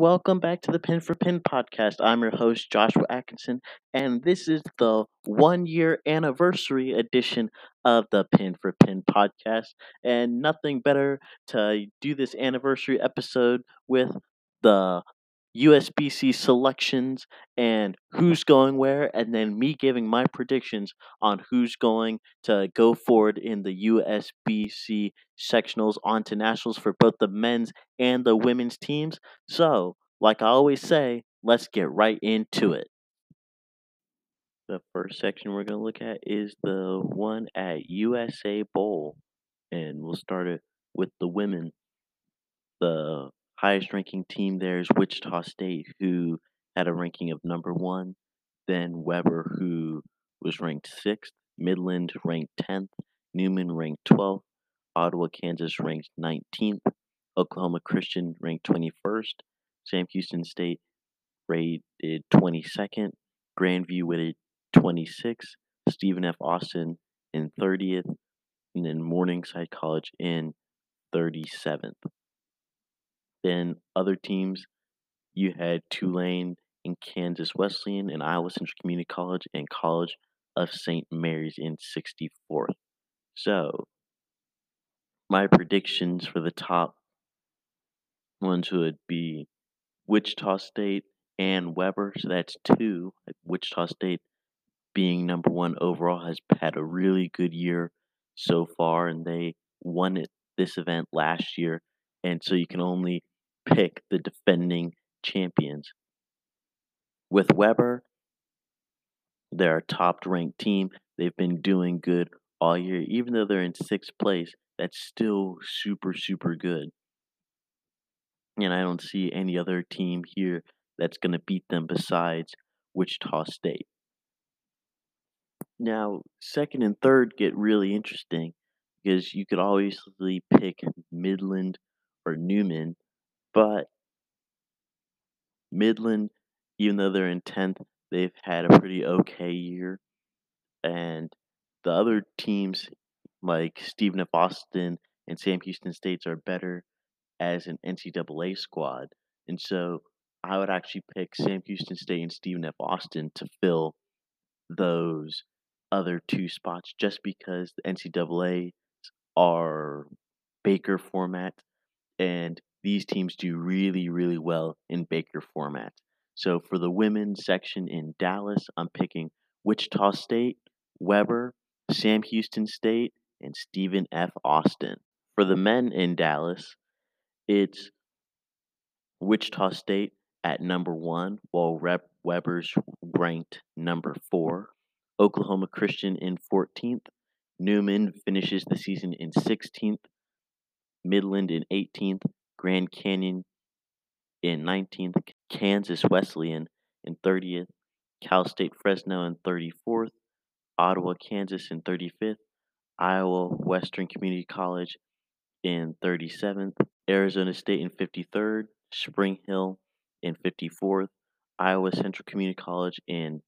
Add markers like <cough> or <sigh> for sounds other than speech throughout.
welcome back to the Pin for Pin podcast. I'm your host, Joshua Atkinson, and this is the one year anniversary edition of the Pin for Pin podcast. And nothing better to do this anniversary episode with the USBC selections and who's going where, and then me giving my predictions on who's going to go forward in the USBC sectionals onto nationals for both the men's and the women's teams. So, like I always say, let's get right into it. The first section we're going to look at is the one at USA Bowl, and we'll start it with the women. The highest ranking team there is Wichita State, who had a ranking of number one. Then Webber, who was ranked sixth. Midland ranked 10th. Newman ranked 12th. Ottawa, Kansas ranked 19th. Oklahoma Christian ranked 21st. Sam Houston State rated 22nd. Grandview with 26th. Stephen F. Austin in 30th. And then Morningside College in 37th. Then other teams, you had Tulane and Kansas Wesleyan and Iowa Central Community College and College of St. Mary's in 64th. So, my predictions for the top ones would be Wichita State and Webber. So that's two. Wichita State being number one overall has had a really good year so far, and they won it this event last year. And so you can only pick the defending champions. With Webber, they're a top ranked team. They've been doing good all year. Even though they're in sixth place, that's still super, super good. And I don't see any other team here that's going to beat them besides Wichita State. Now, second and third get really interesting because you could obviously pick Midland or Newman but Midland, even though they're in 10th, they've had a pretty okay year. And the other teams, like Stephen F. Austin and Sam Houston States, are better as an NCAA squad. And so I would actually pick Sam Houston State and Stephen F. Austin to fill those other two spots just because the NCAA are Baker format and these teams do really, really well in Baker format. So for the women's section in Dallas, I'm picking Wichita State, Webber, Sam Houston State, and Stephen F. Austin. For the men in Dallas, it's Wichita State at number one, while Rep Webber's ranked number four. Oklahoma Christian in 14th. Newman finishes the season in 16th. Midland in 18th. Grand Canyon in 19th, Kansas Wesleyan in 30th, Cal State Fresno in 34th, Ottawa, Kansas in 35th, Iowa Western Community College in 37th, Arizona State in 53rd, Spring Hill in 54th, Iowa Central Community College in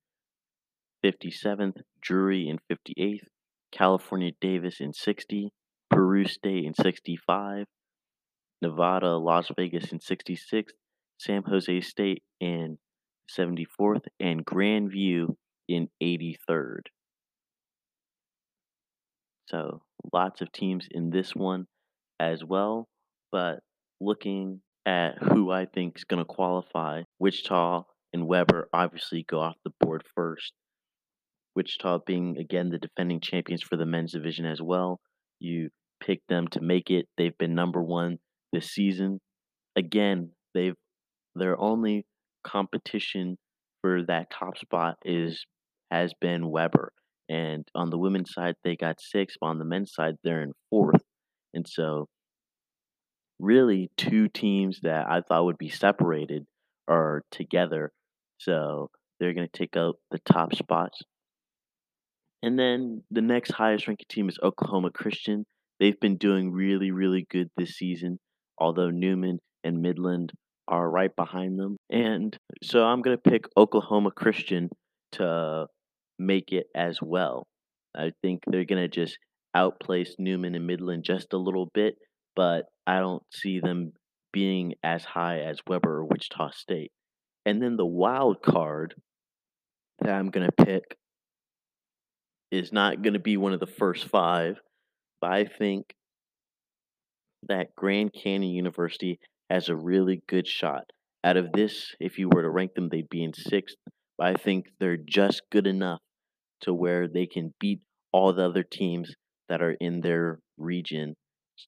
57th, Drury in 58th, California Davis in 60, Peru State in 65, Nevada, Las Vegas in 66th, San Jose State in 74th, and Grandview in 83rd. So lots of teams in this one as well. But looking at who I think is going to qualify, Wichita and Webber obviously go off the board first. Wichita being again the defending champions for the men's division as well. You pick them to make it. They've been number one this season. Again, they've their only competition for that top spot is has been Webber. And on the women's side, they got six, but on the men's side, they're in fourth. And so, really, two teams that I thought would be separated are together. So, they're going to take out the top spots. And then the next highest ranking team is Oklahoma Christian. They've been doing really, really good this season although Newman and Midland are right behind them. And so I'm going to pick Oklahoma Christian to make it as well. I think they're going to just outplace Newman and Midland just a little bit, but I don't see them being as high as Webber or Wichita State. And then the wild card that I'm going to pick is not going to be one of the first five, but I think that Grand Canyon University has a really good shot. Out of this, if you were to rank them, they'd be in sixth, but I think they're just good enough to where they can beat all the other teams that are in their region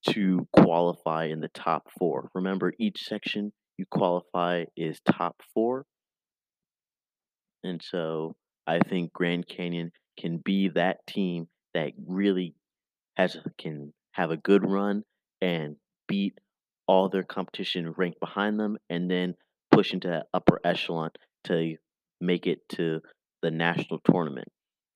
to qualify in the top four. Remember, each section you qualify is top four. And so I think Grand Canyon can be that team that really has can have a good run and beat all their competition ranked behind them and then push into that upper echelon to make it to the national tournament.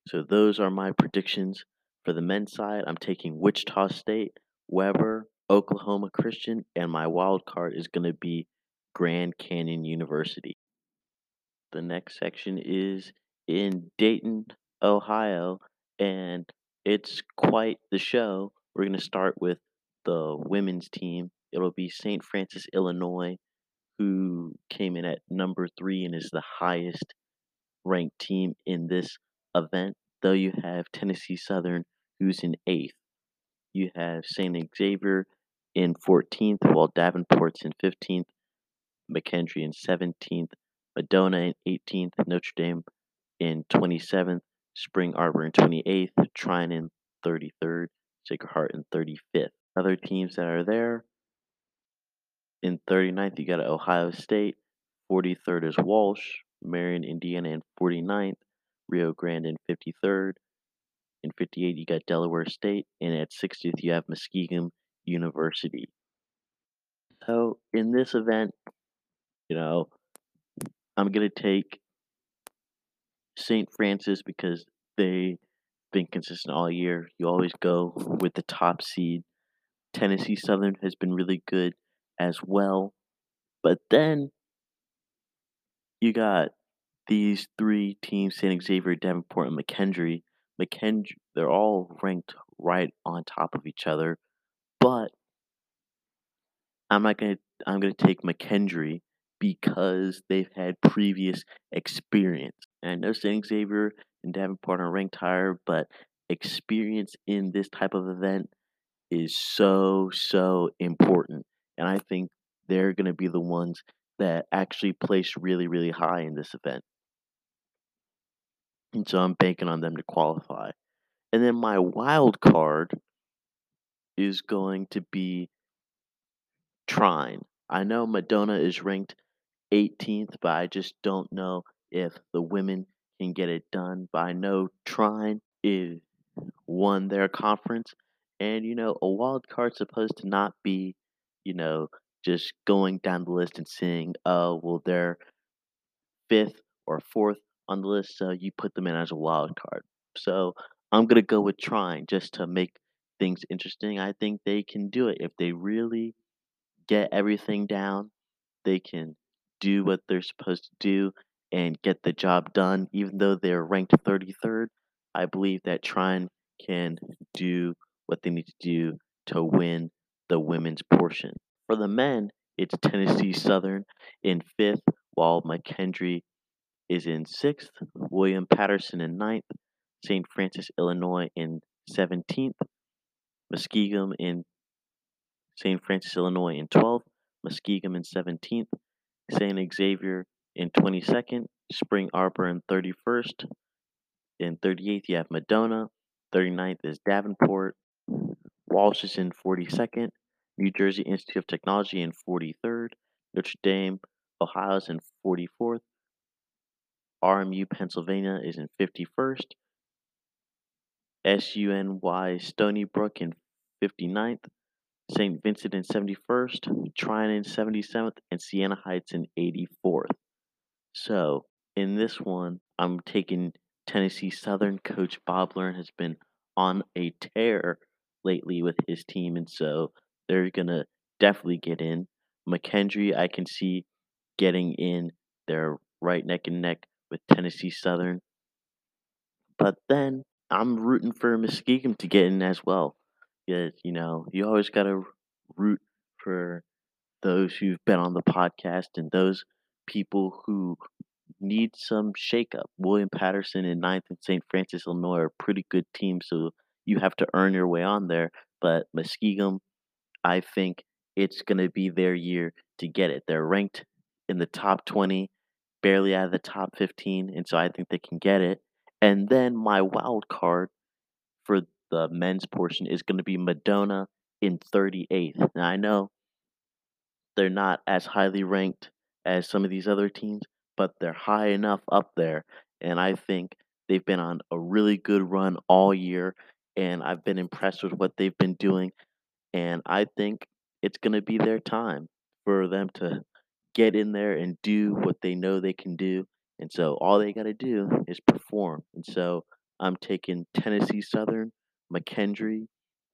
So those are my predictions for the men's side. I'm taking Wichita State, Webber, Oklahoma Christian, and my wild card is going to be Grand Canyon University. The next section is in Dayton, Ohio, and it's quite the show. We're going to start with the women's team. It'll be St. Francis, Illinois, who came in at number three and is the highest ranked team in this event. Though you have Tennessee Southern, who's in eighth. You have St. Xavier in 14th, while Davenport's in 15th, McKendree in 17th, Madonna in 18th, Notre Dame in 27th, Spring Arbor in 28th, Trine in 33rd, Sacred Heart in 35th. Other teams that are there in 39th, you got Ohio State, 43rd is Walsh, Marion, Indiana in 49th, Rio Grande in 53rd. In 58, you got Delaware State, and at 60th, you have Muskingum University. So in this event, you know, I'm gonna take St. Francis because they've been consistent all year. You always go with the top seed. Tennessee Southern has been really good as well. But then you got these three teams, St. Xavier, Davenport, and McKendree. McKendree, they're all ranked right on top of each other. But I'm not gonna I'm gonna take McKendree because they've had previous experience. And I know St. Xavier and Davenport are ranked higher, but experience in this type of event is so, so important. And I think they're going to be the ones that actually place really, really high in this event. And so I'm banking on them to qualify. And then my wild card is going to be Trine. I know Madonna is ranked 18th, but I just don't know if the women can get it done. But I know Trine is won their conference, and you know a wild card's supposed to not be, you know, just going down the list and saying, oh, well they're fifth or fourth on the list, so you put them in as a wild card. So I'm gonna go with Trine just to make things interesting. I think they can do it if they really get everything down. They can do what they're supposed to do and get the job done. Even though they're ranked 33rd, I believe that Trine can do what they need to do to win the women's portion. For the men, it's Tennessee Southern in fifth, while McKendree is in sixth, William Paterson in ninth, St. Francis, Illinois in 17th, Muskingum in St. Francis, Illinois in 12th, Muskingum in 17th, St. Xavier in 22nd, Spring Arbor in 31st. In 38th, you have Madonna. 39th is Davenport. Walsh is in 42nd. New Jersey Institute of Technology in 43rd. Notre Dame, Ohio is in 44th. RMU, Pennsylvania is in 51st. SUNY Stony Brook in 59th. St. Vincent in 71st, Trine in 77th, and Siena Heights in 84th. So, in this one, I'm taking Tennessee Southern. Coach Bob Learn has been on a tear lately with his team, and so they're to definitely get in. McKendree, I can see getting in. They're right neck and neck with Tennessee Southern. But then I'm rooting for Muskingum to get in as well. Yeah, you know, you always got to root for those who've been on the podcast and those people who need some shakeup. William Paterson and Ninth and St. Francis, Illinois are pretty good teams, so you have to earn your way on there. But Muskingum, I think it's going to be their year to get it. They're ranked in the top 20, barely out of the top 15, and so I think they can get it. And then my wild card for the men's portion is going to be Madonna in 38th. Now I know they're not as highly ranked as some of these other teams, but they're high enough up there. And I think they've been on a really good run all year. And I've been impressed with what they've been doing. And I think it's going to be their time for them to get in there and do what they know they can do. And so all they got to do is perform. And so I'm taking Tennessee Southern, McKendree,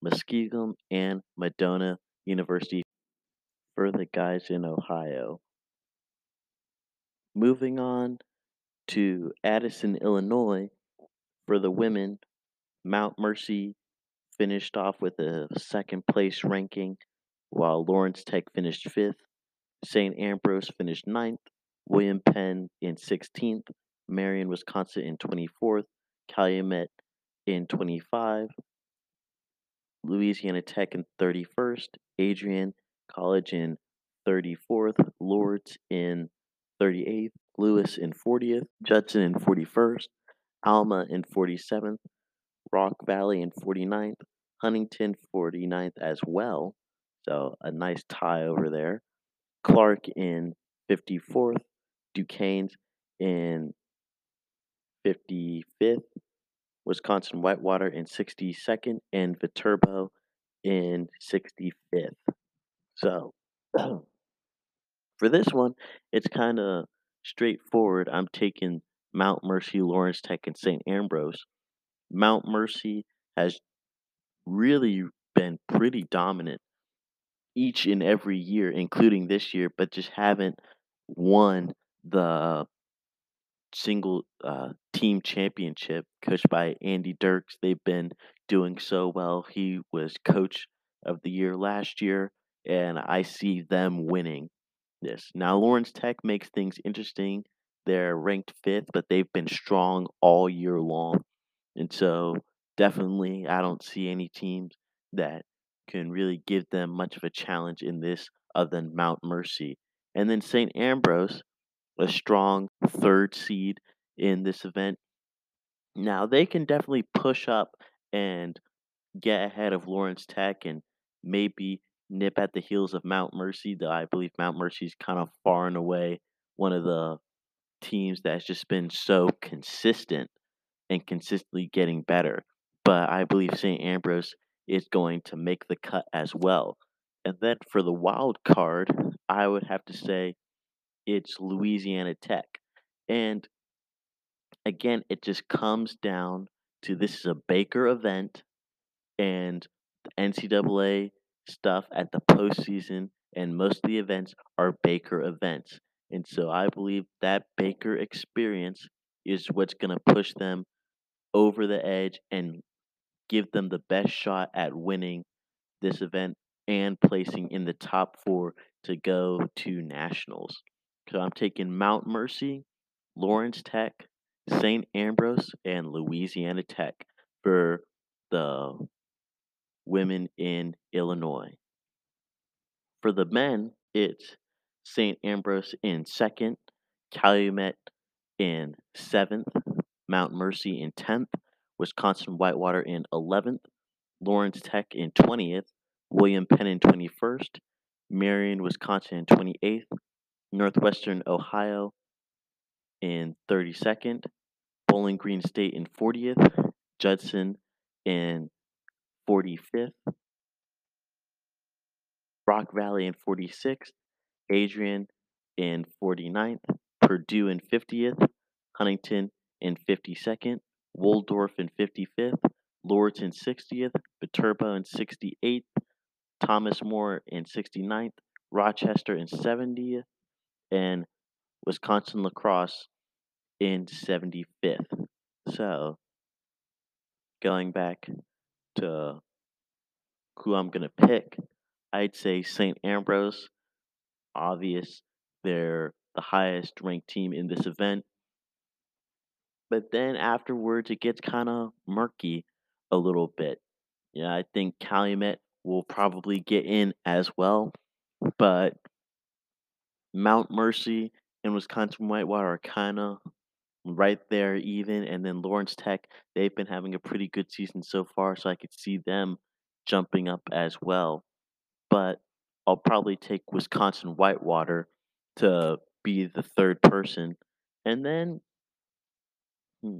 Muskingum, and Madonna University for the guys in Ohio. Moving on to Addison, Illinois, for the women, Mount Mercy finished off with a second place ranking, while Lawrence Tech finished fifth. St. Ambrose finished ninth, William Penn in 16th, Marian, Wisconsin in 24th, Calumet in 25, Louisiana Tech in 31st, Adrian College in 34th, Lourdes in 38th, Lewis in 40th, Judson in 41st, Alma in 47th, Rock Valley in 49th, Huntington 49th as well. So a nice tie over there. Clark in 54th, Duquesne's in 55th, Wisconsin Whitewater in 62nd, and Viterbo in 65th. So <clears throat> for this one, it's kind of straightforward. I'm taking Mount Mercy, Lawrence Tech, and St. Ambrose. Mount Mercy has really been pretty dominant each and every year, including this year, but just haven't won the single uh, team championship coached by Andy Dirks. They've been doing so well. He was coach of the year last year, and I see them winning this. Now, Lawrence Tech makes things interesting. They're ranked fifth, but they've been strong all year long. And so, definitely, I don't see any teams that can really give them much of a challenge in this other than Mount Mercy. And then St. Ambrose, a strong third seed in this event. Now, they can definitely push up and get ahead of Lawrence Tech and maybe nip at the heels of Mount Mercy, though I believe Mount Mercy is kind of far and away one of the teams that's just been so consistent and consistently getting better. But I believe St. Ambrose is going to make the cut as well. And then for the wild card, I would have to say it's Louisiana Tech. And again, it just comes down to this is a Baker event, and the NCAA stuff at the postseason and most of the events are Baker events. And so I believe that Baker experience is what's going to push them over the edge and give them the best shot at winning this event and placing in the top four to go to nationals. So I'm taking Mount Mercy, Lawrence Tech, St. Ambrose, and Louisiana Tech for the women in Illinois. For the men, it's St. Ambrose in second, Calumet in seventh, Mount Mercy in 10th, Wisconsin Whitewater in 11th, Lawrence Tech in 20th, William Penn in 21st, Marian, Wisconsin in 28th, Northwestern Ohio in 32nd, Bowling Green State in 40th, Judson in 45th, Rock Valley in 46th, Adrian in 49th, Purdue in 50th, Huntington in 52nd, Waldorf in 55th, Lourdes in 60th, Viterbo in 68th, Thomas More in 69th, Rochester in 70th, and Wisconsin La Crosse in 75th. So, going back to who I'm going to pick, I'd say St. Ambrose obvious they're the highest ranked team in this event. But then afterwards, it gets kind of murky a little bit. Yeah, I think Calumet will probably get in as well, but Mount Mercy and Wisconsin Whitewater are kind of right there even, and then Lawrence Tech, they've been having a pretty good season so far, so I could see them jumping up as well. But I'll probably take Wisconsin Whitewater to be the third person. And then hmm,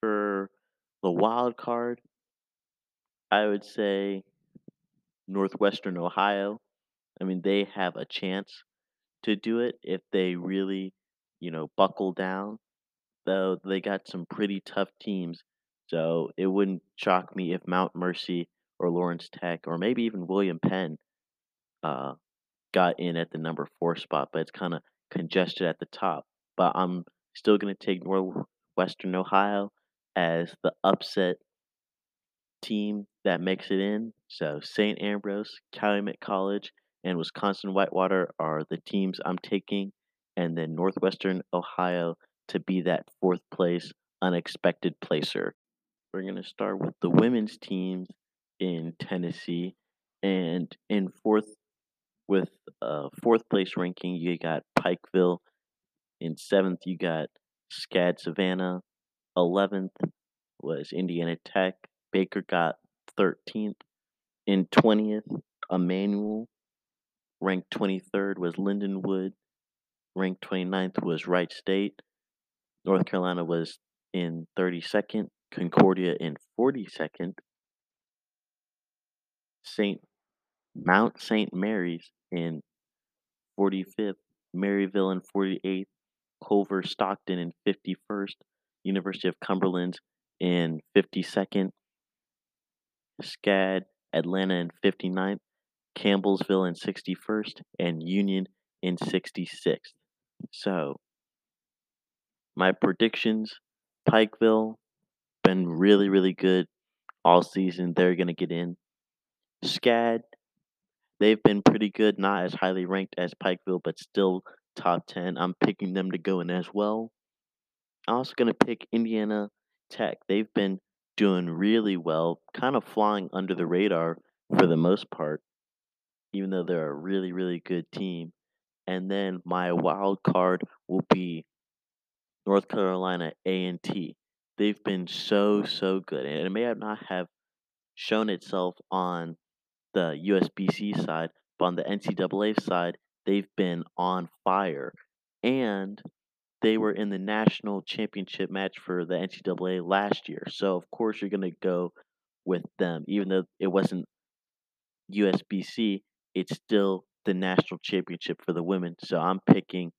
for the wild card, I would say Northwestern Ohio. I mean, they have a chance to do it if they really, you know, buckle down. Though they got some pretty tough teams, so it wouldn't shock me if Mount Mercy or Lawrence Tech or maybe even William Penn uh, got in at the number four spot. But it's kind of congested at the top. But I'm still going to take Northwestern Ohio as the upset team that makes it in. So St. Ambrose, Calumet College, and Wisconsin Whitewater are the teams I'm taking, and then Northwestern Ohio to be that fourth place unexpected placer. We're going to start with the women's teams in Tennessee, and in fourth with uh, fourth place ranking, you got Pikeville. In seventh, you got SCAD Savannah. Eleventh was Indiana Tech. Baker got 13th. In 20th, Emmanuel. Ranked 23rd was Lindenwood. Ranked 29th was Wright State. North Carolina was in 32nd. Concordia in 42nd. St. Mount St. Mary's in 45th. Maryville in 48th. Culver Stockton in 51st. Mm. University of Cumberland in 52nd. SCAD, Atlanta in 59th, Campbellsville in 61st, and Union in 66th. So, my predictions Pikeville, been really, really good all season. They're going to get in. SCAD, they've been pretty good, not as highly ranked as Pikeville, but still top 10. I'm picking them to go in as well. I'm also going to pick Indiana Tech. They've been doing really well, kind of flying under the radar for the most part, even though they're a really, really good team. And then my wild card will be North Carolina A&T. They've been so, so good. And it may not have shown itself on the USBC side, but on the NCAA side, they've been on fire. And they were in the national championship match for the NCAA last year. So of course you're gonna go with them, even though it wasn't USBC. It's still the national championship for the women. So I'm picking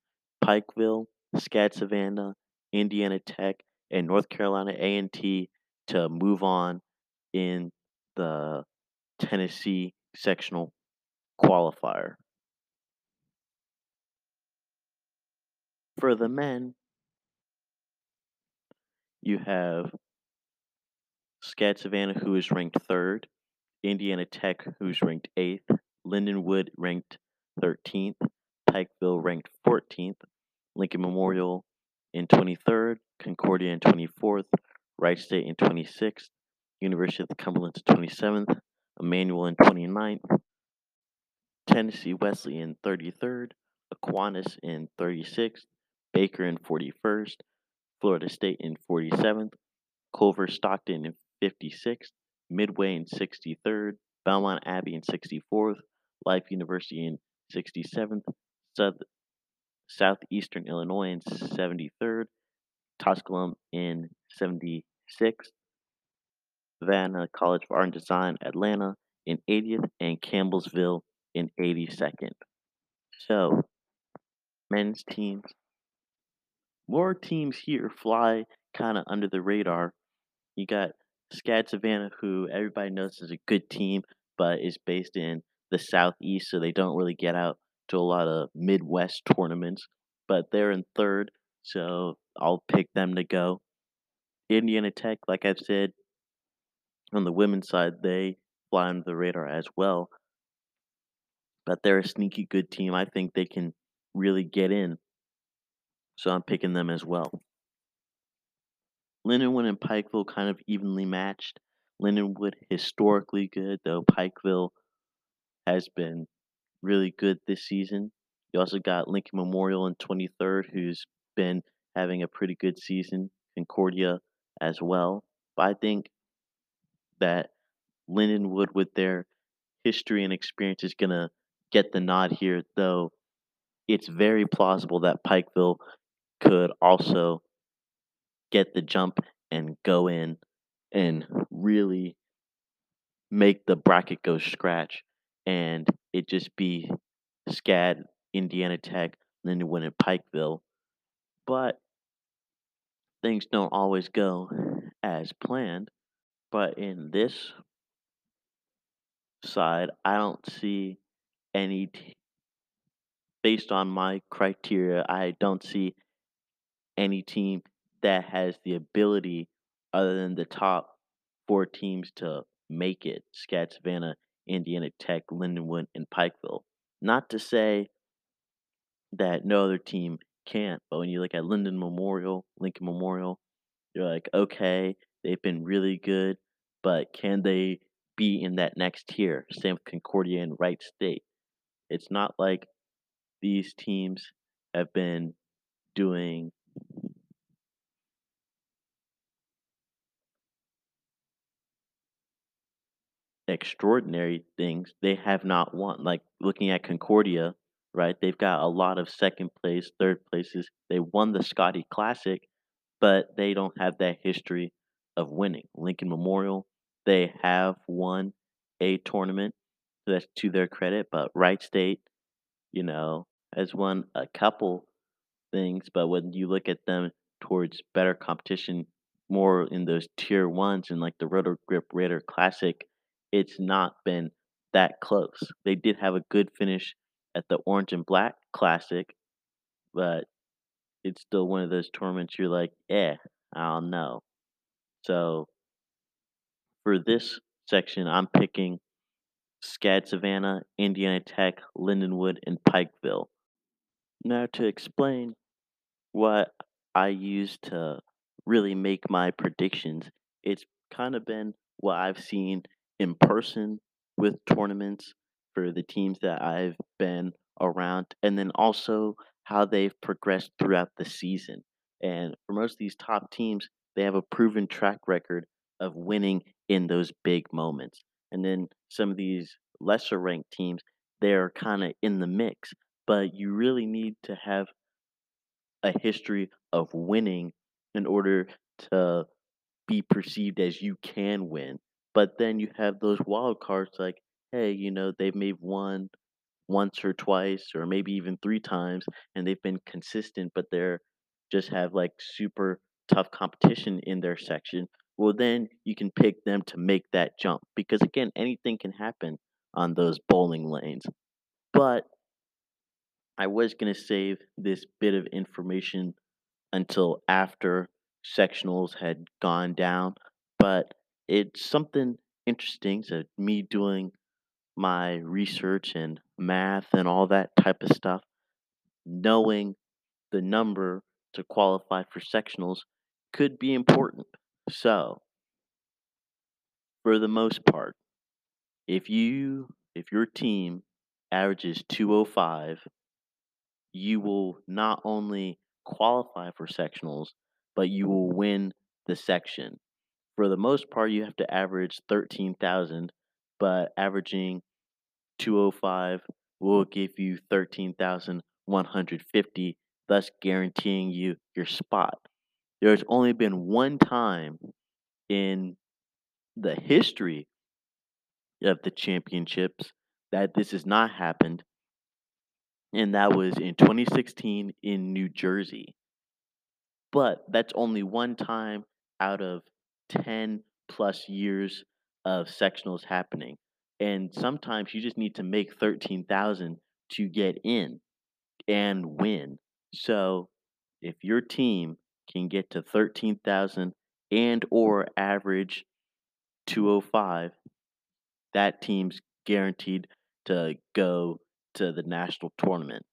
Pikeville, SCAD Savannah, Indiana Tech, and North Carolina A&T to move on in the Tennessee sectional qualifier. For the men, you have SCAD Savannah, who is ranked third, Indiana Tech, who's ranked eighth, Lindenwood ranked 13th, Pikeville ranked 14th, Lincoln Memorial in 23rd, Concordia in 24th, Wright State in 26th, University of Cumberland in 27th, Emmanuel in 29th, Tennessee Wesleyan in 33rd, Aquinas in 36th, Baker in 41st, Florida State in 47th, Culver Stockton in 56th, Midway in 63rd, Belmont Abbey in 64th, Life University in 67th, South, Southeastern Illinois in 73rd, Tusculum in 76th, Savannah College of Art and Design, Atlanta in 80th, and Campbellsville in 82nd. So, men's teams more teams here fly kind of under the radar. You got SCAD Savannah, who everybody knows is a good team, but is based in the southeast, so they don't really get out to a lot of Midwest tournaments. But they're in third, so I'll pick them to go. Indiana Tech, like I've said, on the women's side, they fly under the radar as well. but they're a sneaky good team. I think they can really get in. So I'm picking them as well. Lindenwood and Pikeville kind of evenly matched. Lindenwood historically good, though Pikeville has been really good this season. You also got Lincoln Memorial in 23rd, who's been having a pretty good season. Concordia as well. But I think that Lindenwood, with their history and experience, is going to get the nod here, though it's very plausible that Pikeville could also get the jump and go in and really make the bracket go scratch and it just be SCAD, Indiana Tech, Lindenwood, and Pikeville. But things don't always go as planned. But in this side, I don't see any, t- based on my criteria, I don't see any team that has the ability, other than the top four teams, to make it SCAD, Savannah, Indiana Tech, Lindenwood, and Pikeville. Not to say that no other team can't, but when you look at Linden Memorial, Lincoln Memorial, you're like, okay, they've been really good, but can they be in that next tier? Same with Concordia and Wright State. It's not like these teams have been doing extraordinary things. They have not won. Like looking at Concordia, right? They've got a lot of second place, third places. They won the Scotty Classic, but they don't have that history of winning. Lincoln Memorial, they have won a tournament. So that's to their credit. But Wright State, you know, has won a couple things. But when you look at them towards better competition, more in those tier ones and like the Roto Grip Raider Classic, it's not been that close. They did have a good finish at the Orange and Black Classic, but it's still one of those tournaments you're like, eh, I don't know. So for this section, I'm picking SCAD Savannah, Indiana Tech, Lindenwood, and Pikeville. Now, to explain what I use to really make my predictions, it's kind of been what I've seen in person with tournaments for the teams that I've been around, and then also how they've progressed throughout the season. And for most of these top teams, they have a proven track record of winning in those big moments. And then some of these lesser ranked teams, they're kind of in the mix, but you really need to have a history of winning in order to be perceived as you can win. But then you have those wild cards like, hey, you know, they've made one once or twice or maybe even three times and they've been consistent, but they're just have like super tough competition in their section. Well, then you can pick them to make that jump because again, anything can happen on those bowling lanes. But I was going to save this bit of information until after sectionals had gone down, but it's something interesting. So, me doing my research and math and all that type of stuff, knowing the number to qualify for sectionals could be important. So, for the most part, if you if your team averages 205, you will not only qualify for sectionals, but you will win the section. For the most part, you have to average 13,000, but averaging 205 will give you 13,150, thus guaranteeing you your spot. There's only been one time in the history of the championships that this has not happened, and that was in 2016 in New Jersey. But that's only one time out of 10 plus years of sectionals happening. And sometimes you just need to make 13,000 to get in and win. So if your team can get to 13,000 and or average 205, that team's guaranteed to go to the national tournament.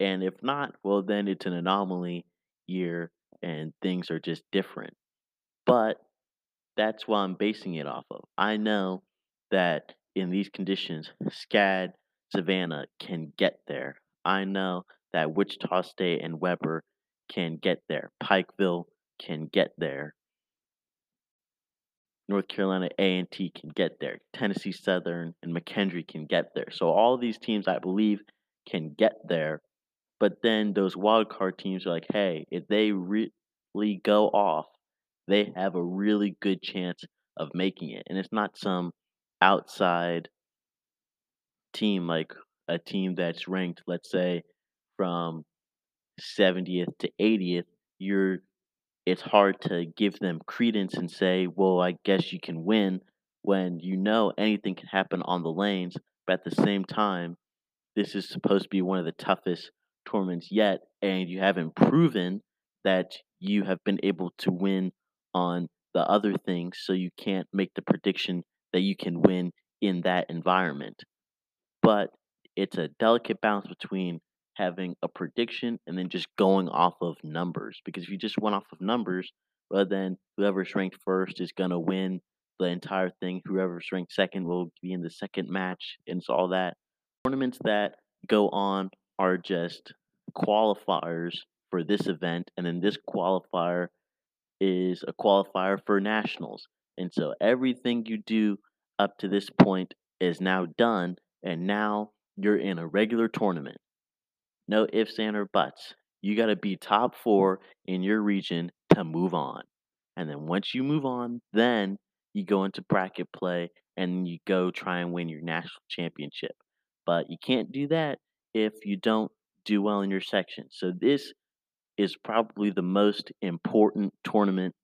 And if not, well, then it's an anomaly year and things are just different. But that's what I'm basing it off of. I know that in these conditions, SCAD, Savannah can get there. I know that Wichita State and Webber can get there. Pikeville can get there. North Carolina A&T can get there. Tennessee Southern and McKendree can get there. So all these teams, I believe, can get there. But then those wild card teams are like, hey, if they really go off, they have a really good chance of making it. And it's not some outside team like a team that's ranked, let's say, from 70th to 80th. You're it's hard to give them credence and say, well, I guess you can win when you know anything can happen on the lanes. But at the same time, this is supposed to be one of the toughest tournaments yet, and you haven't proven that you have been able to win on the other things, so you can't make the prediction that you can win in that environment. But it's a delicate balance between having a prediction and then just going off of numbers. Because if you just went off of numbers, well, then whoever's ranked first is going to win the entire thing. Whoever's ranked second will be in the second match, and so all that. Tournaments that go on are just qualifiers for this event, and then this qualifier is a qualifier for nationals. And so everything you do up to this point is now done, and now you're in a regular tournament. No ifs, and or buts. You got to be top four in your region to move on. And then once you move on, then you go into bracket play and you go try and win your national championship. But you can't do that if you don't do well in your section. So this is probably the most important tournament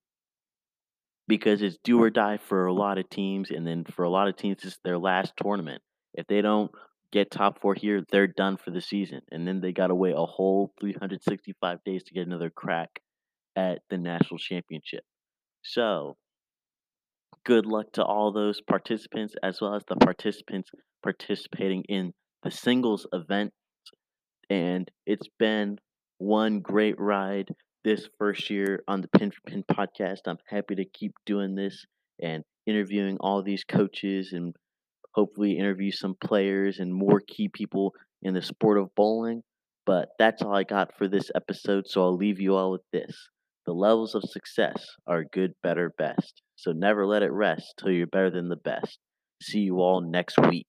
because it's do or die for a mm. lot of teams, and then for a lot of teams, it's their last tournament. If they don't get top four here, they're done for the season, and then they got to wait a whole 365 days to get another crack at the national championship. So, good luck to all those participants as well as the participants participating in the singles event. And it's been one great ride this first year on the Pin for Pin podcast. I'm happy to keep doing this and interviewing all these coaches and hopefully interview some players and more key people in the sport of bowling. But that's all I got for this episode, so I'll leave you all with this. The levels of success are good, better, best. So never let it rest till you're better than the best. See you all next week.